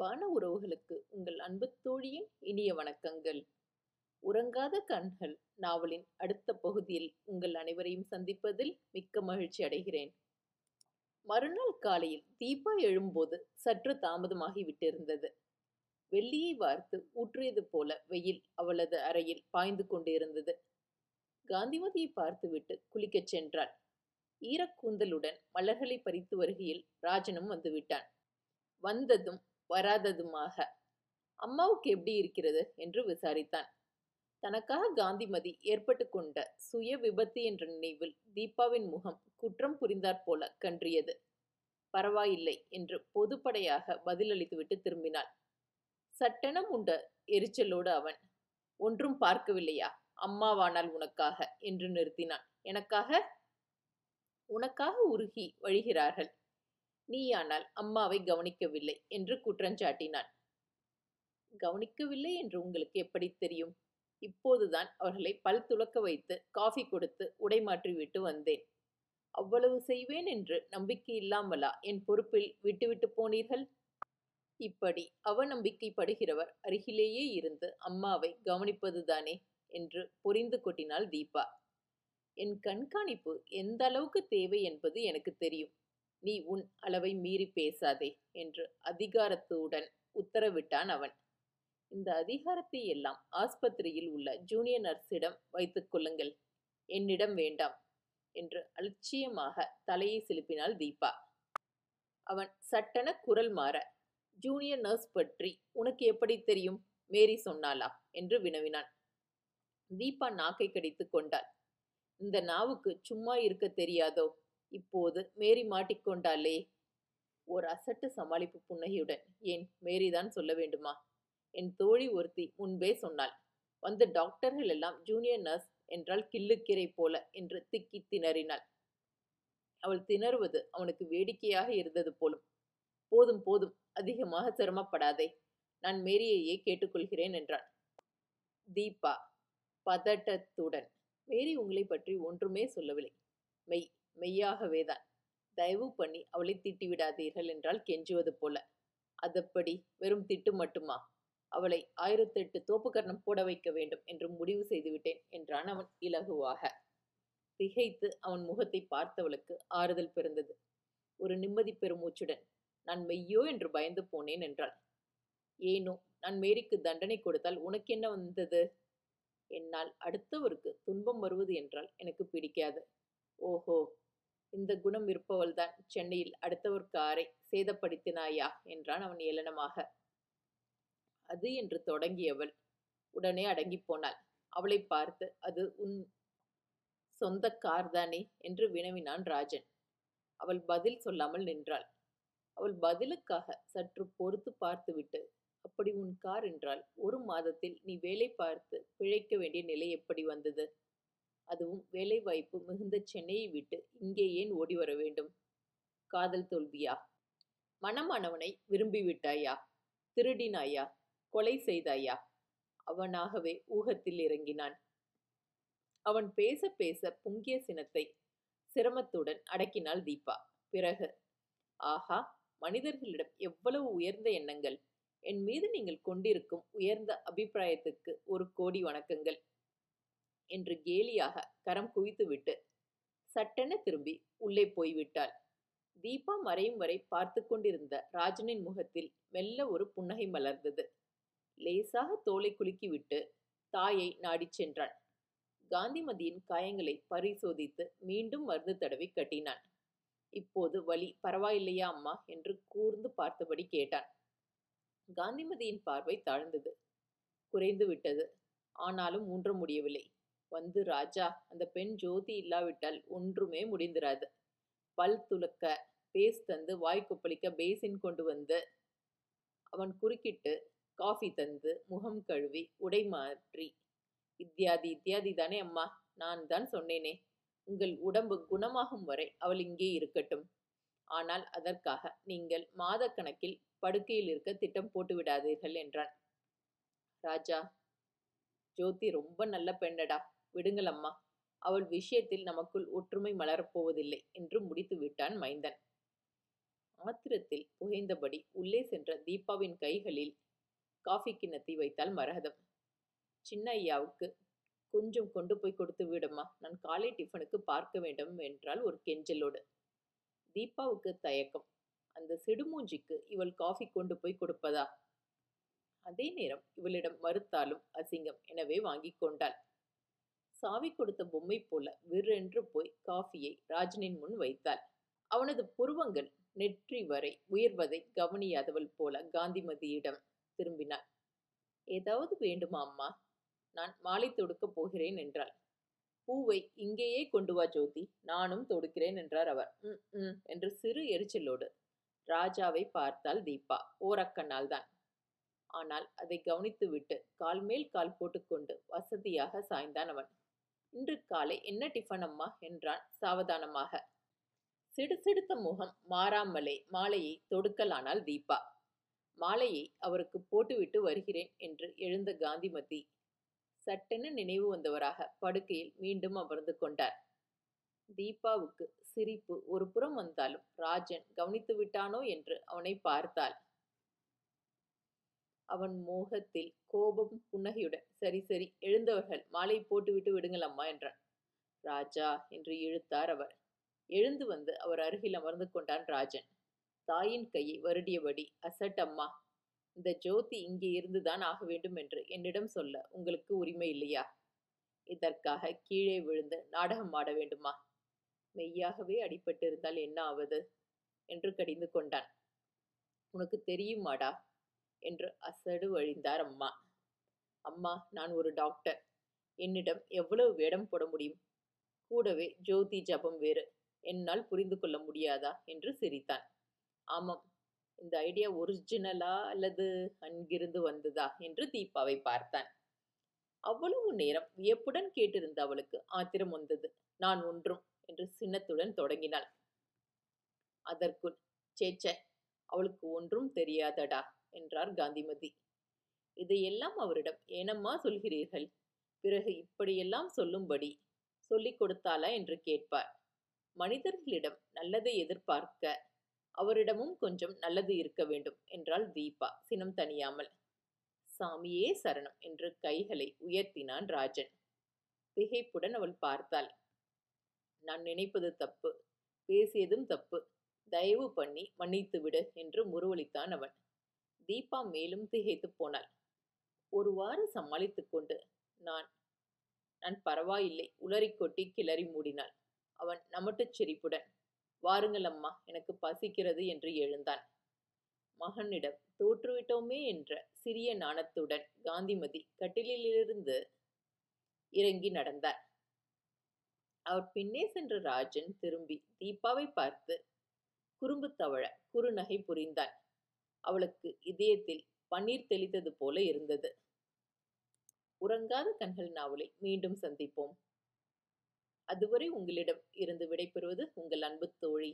அன்பான உறவுகளுக்கு உங்கள் அன்பு தோழியின் இனிய வணக்கங்கள். உறங்காத கண்கள் நாவலின் அடுத்த பகுதியில் உங்கள் அனைவரையும் சந்திப்பதில் மிக்க மகிழ்ச்சி அடைகிறேன். மறுநாள் காலையில் தீபா எழும்போது சற்று தாமதமாகி விட்டிருந்தது. வெள்ளியை வார்த்து ஊற்றியது போல வெயில் அவளது அறையில் பாய்ந்து கொண்டிருந்தது. காந்திமதியை பார்த்துவிட்டு குளிக்கச் சென்றாள். ஈரக்கூந்தலுடன் மலர்களை பறித்து வருகையில் ராஜனும் வந்துவிட்டான் வந்ததும் வராததுமாக. அம்மாவுக்கு எப்படி இருக்கிறது? என்று விசாரித்தான். தனக்காக காந்திமதி ஏற்பட்டு கொண்ட சுய விபத்து என்ற நினைவில் தீபாவின் முகம் குற்றம் புரிந்தாற் போல கன்றியது. பரவாயில்லை என்று பொதுப்படையாக பதிலளித்துவிட்டு திரும்பினாள். சட்டெனம் உண்ட எரிச்சலோடு அவன் ஒன்றும் பார்க்கவில்லையா? அம்மாவானால் உனக்காக? என்று நிறுத்தினான். எனக்காக? உனக்காக உருகி வழிகிறார்கள். நீயானால் அம்மாவை கவனிக்கவில்லை என்று குற்றஞ்சாட்டினான் கவனிக்கவில்லை என்று உங்களுக்கு எப்படி தெரியும்? இப்போதுதான் அவர்களை பல் துலக்க வைத்து காஃபி கொடுத்து உடை மாற்றிவிட்டு வந்தேன். அவ்வளவு செய்வேன் என்று நம்பிக்கை இல்லாமலா? என் பொறுப்பில் விட்டுவிட்டு போனீர்கள்? இப்படி அவநம்பிக்கைப்படுகிறவர் அருகிலேயே இருந்து அம்மாவை கவனிப்பதுதானே என்று புரிந்து கொட்டினாள் தீபா. என் கண்காணிப்பு எந்த அளவுக்கு தேவை என்பது எனக்கு தெரியும். நீ உன் அளவை மீறி பேசாதே என்று அதிகாரத்துடன் உத்தரவிட்டான் அவன். இந்த அதிகாரத்தை எல்லாம் ஆஸ்பத்திரியில் உள்ள ஜூனியர் நர்ஸிடம் வைத்துக் கொள்ளுங்கள். என்னிடம் வேண்டாம் என்று அலட்சியமாக தலையை சிலுப்பினாள் தீபா. அவன் சட்டென குரல் மாற ஜூனியர் நர்ஸ் பற்றி உனக்கு எப்படி தெரியும்? மேரி சொன்னாளா? என்று வினவினான். தீபா நாக்கை கடித்து கொண்டாள். இந்த நாவுக்கு சும்மா இருக்க தெரியாதோ? இப்போது மேரி மாட்டிக்கொண்டாளே. ஒரு அசட்டு சமாளிப்பு புன்னகையுடன் ஏன் மேரிதான் சொல்ல வேண்டுமா? என் தோழி ஒருத்தி முன்பே சொன்னாள். வந்த டாக்டர்கள் எல்லாம் ஜூனியர் நர்ஸ் என்றால் கிள்ளுக்கீரை போல என்று திக்கி திணறினாள். அவள் திணறுவது அவனுக்கு வேடிக்கையாக இருந்தது போலும். போதும் போதும் அதிகமாக சிரமப்படாதே. நான் மேரியையே கேட்டுக்கொள்கிறேன் என்றான் தீபா பதட்டத்துடன் மேரி உங்களை பற்றி ஒன்றுமே சொல்லவில்லை. மெய் மெய்யாகவேதான் தயவு பண்ணி அவளை திட்டிவிடாதீர்கள் என்றால் கெஞ்சுவது போல. அதப்படி வெறும் திட்டு மட்டுமா? அவளை ஆயிரத்தெட்டு தோப்புக்கரணம் போட வைக்க வேண்டும் என்று முடிவு செய்துவிட்டேன் என்றான் அவன் இலகுவாக. திகைத்து அவன் முகத்தை பார்த்தவளுக்கு ஆறுதல் பிறந்தது. ஒரு நிம்மதி பெருமூச்சுடன் நான் மெய்யோ என்று பயந்து போனேன் என்றாள். ஏனோ நான் மேரிக்கு தண்டனை கொடுத்தால் உனக்கு என்ன வந்தது? என்னால் அடுத்தவருக்கு துன்பம் வருவது என்றால் எனக்கு பிடிக்காது. ஓஹோ! இந்த குணம் இருப்பவள்தான் சென்னையில் அடுத்தவர் காரை சேதப்படுத்தினாயா என்றான் அவன் ஏளனமாக. அது என்று தொடங்கியவள் உடனே அடங்கி போனாள். அவளை பார்த்து அது உன் சொந்த கார் தானே? என்று வினவினான் ராஜன். அவள் பதில் சொல்லாமல் நின்றாள். அவள் பதிலுக்காக சற்று பொறுத்து பார்த்துவிட்டு அப்படி உன் கார் என்றால் ஒரு மாதத்தில் நீ வேலை பார்த்து பிழைக்க வேண்டிய நிலை எப்படி வந்தது? அதுவும் வேலைவாய்ப்பு மிகுந்த சென்னையை விட்டு இங்கே ஏன் ஓடி வர வேண்டும்? காதல் தோல்வியா? மனமானவனை விரும்பிவிட்டாயா? திருடினாயா? கொலை செய்தாயா? அவனாகவே ஊகத்தில் இறங்கினான். அவன் பேச பேச பொங்கிய சினத்தை சிரமத்துடன் அடக்கினாள் தீபா. பிறகு ஆஹா மனிதர்களிடம் எவ்வளவு உயர்ந்த எண்ணங்கள்? என் மீது நீங்கள் கொண்டிருக்கும் உயர்ந்த அபிப்பிராயத்துக்கு ஒரு கோடி வணக்கங்கள். என்று கேலியாக கரம் குவித்துவிட்டு சட்டென திரும்பி உள்ளே போய்விட்டாள். தீபா மறையும் வரை பார்த்து கொண்டிருந்த ராஜனின் முகத்தில் மெல்ல ஒரு புன்னகை மலர்ந்தது. லேசாக தோலை குலுக்கிவிட்டு தாயை நாடிச் சென்றான் காந்திமதியின் காயங்களை பரிசோதித்து மீண்டும் மருந்து தடவி கட்டினான். இப்போது வலி பரவாயில்லையா அம்மா? என்று கூர்ந்து பார்த்தபடி கேட்டான். காந்திமதியின் பார்வை தாழ்ந்தது. குறைந்து விட்டது ஆனாலும் ஊன்ற முடியவில்லை. வந்து ராஜா அந்த பெண் ஜோதி இல்லாவிட்டால் ஒன்றுமே முடிந்திராது. பல் துலக்க பேஸ் தந்து வாய் கொப்பளிக்க பேசின் கொண்டு வந்து அவன் குறுக்கிட்டு காஃபி தந்து முகம் கழுவி உடை மாற்றி இத்தியாதி இத்தியாதி தானே அம்மா நான் தான் சொன்னேனே உங்கள் உடம்பு குணமாகும் வரை அவள் இங்கே இருக்கட்டும். ஆனால் அதற்காக நீங்கள் மாதக்கணக்கில் படுக்கையில் இருக்க திட்டம் போட்டு விடாதீர்கள் என்றான். ராஜா ஜோதி ரொம்ப நல்ல பெண்ணடா விடுங்கள் அம்மா அவள் விஷயத்தில் நமக்குள் ஒற்றுமை மலரப்போவதில்லை என்று முடித்து விட்டான் மைந்தன். ஆத்திரத்தில் புகைந்தபடி உள்ளே சென்ற தீபாவின் கைகளில் காஃபி கிண்ணத்தை வைத்தாள் மரகதம். சின்ன ஐயாவுக்கு கொஞ்சம் கொண்டு போய் கொடுத்து விடுமா. நான் காலை டிஃபனுக்கு பார்க்க வேண்டும் என்றால் ஒரு கெஞ்சலோடு. தீபாவுக்கு தயக்கம். அந்த சிடுமூஞ்சிக்கு இவள் காஃபி கொண்டு போய் கொடுப்பதா? அதே நேரம் இவளிடம் மறுத்தாலும் அசிங்கம். எனவே வாங்கிக் கொண்டாள். சாவி கொடுத்த பொம்மை போல விற்றென்று போய் காஃபியை ராஜனின் முன் வைத்தாள். அவனது புருவங்கள் நெற்றி வரை உயர்வதை கவனியாதவள் போல காந்திமதியிடம் திரும்பினாள். ஏதாவது வேண்டுமா அம்மா? நான் மாலை தொடுக்கப் போகிறேன் என்றாள். பூவை இங்கேயே கொண்டு வா ஜோதி நானும் தொடுக்கிறேன் என்றார் அவர். ம் ம் என்று சிறு எரிச்சலோடு ராஜாவை பார்த்தாள் தீபா. ஓரக்கண்ணால் தான் ஆனால் அதை கவனித்துவிட்டு கால் மேல் கால் போட்டுக்கொண்டு வசதியாக சாய்ந்தான் அவன். இன்று காலை என்ன டிஃபன் அம்மா? என்றான் சாவதானமாக. சிடுசிடுத்த முகம் மாறாமலே மாலையை தொடுக்கலானாள் தீபா. மாலையை அவருக்கு போட்டுவிட்டு வருகிறேன் என்று எழுந்த காந்திமதி சட்டென நினைவு வந்தவராக படுக்கையில் மீண்டும் அமர்ந்து கொண்டார். தீபாவுக்கு சிரிப்பு ஒரு புறம் வந்தாலும் ராஜன் கவனித்து விட்டானோ என்று அவனை பார்த்தாள். அவன் மோகத்தில் கோபம் புன்னகையுடன் சரி சரி எழுந்தவர்கள் மாலை போட்டுவிட்டு விடுங்கள் அம்மா என்றான். ராஜா என்று இழுத்தார் அவர். எழுந்து வந்து அவர் அருகில் அமர்ந்து கொண்டான் ராஜன். தாயின் கையை வருடியபடி அசட் அம்மா இந்த ஜோதி இங்கே இருந்துதான் ஆக வேண்டும் என்று என்னிடம் சொல்ல உங்களுக்கு உரிமை இல்லையா? இதற்காக கீழே விழுந்து நாடகம் ஆட வேண்டுமா? மெய்யாகவே அடிபட்டிருந்தால் என்ன ஆவது என்று கடிந்து கொண்டான். உனக்கு தெரியுமாடா என்று அசடு வழிந்தார் அம்மா. அம்மா நான் ஒரு டாக்டர் என்னிடம் எவ்வளவு வேடம் போட முடியும்? கூடவே ஜோதி ஜபம் வேறு. என்னால் புரிந்து கொள்ள முடியாதா? என்று சிரித்தான். ஆமாம் இந்த ஐடியா ஒரிஜினலா அல்லது அங்கிருந்து வந்ததா? என்று தீபாவை பார்த்தான். அவ்வளவு நேரம் வியப்புடன் கேட்டிருந்த அவளுக்கு ஆத்திரம் வந்தது. நான் ஒன்றும் என்று சின்னத்துடன் தொடங்கினாள். அதற்குள் சேச்ச அவளுக்கு ஒன்றும் தெரியாதடா. என்றார் காந்திமதி. இதையெல்லாம் அவரிடம் ஏனம்மா சொல்கிறீர்கள். பிறகு இப்படியெல்லாம் சொல்லும்படி சொல்லிக் கொடுத்தாளா? என்று கேட்பார். மனிதர்களிடம் நல்லதை எதிர்பார்க்க அவரிடமும் கொஞ்சம் நல்லது இருக்க வேண்டும் என்றாள் தீபா சினம் தனியாமல் சாமியே சரணம் என்று கைகளை உயர்த்தினான் ராஜன். திகைப்புடன் அவள் பார்த்தாள். நான் நினைப்பது தப்பு பேசியதும் தப்பு. தயவு பண்ணி மன்னித்து விடு என்று முருவளித்தான் அவன். தீபா மேலும் திகைத்து போனாள். ஒருவாறு சமாளித்துக் கொண்டு நான் நான் பரவாயில்லை உளறிக் கொட்டி கிளறி மூடினாள். அவன் நமட்டுச் சிரிப்புடன் வாருங்கள் அம்மா எனக்கு பசிக்கிறது என்று எழுந்தான். மகனிடம் தோற்றுவிட்டோமே என்ற சிறிய நாணத்துடன் காந்திமதி கட்டிலிலிருந்து இறங்கி நடந்தார் அவர் பின்னே சென்ற ராஜன் திரும்பி தீபாவை பார்த்து குறும்பு தவழ குறுநகை புரிந்தான். அவளுக்கு இதயத்தில் பன்னீர் தெளித்தது போல இருந்தது. உறங்காத கண்கள் நாவலை மீண்டும் சந்திப்போம். அதுவரை உங்களிடம் இருந்து விடைபெறுவது உங்கள் அன்பு தோழி.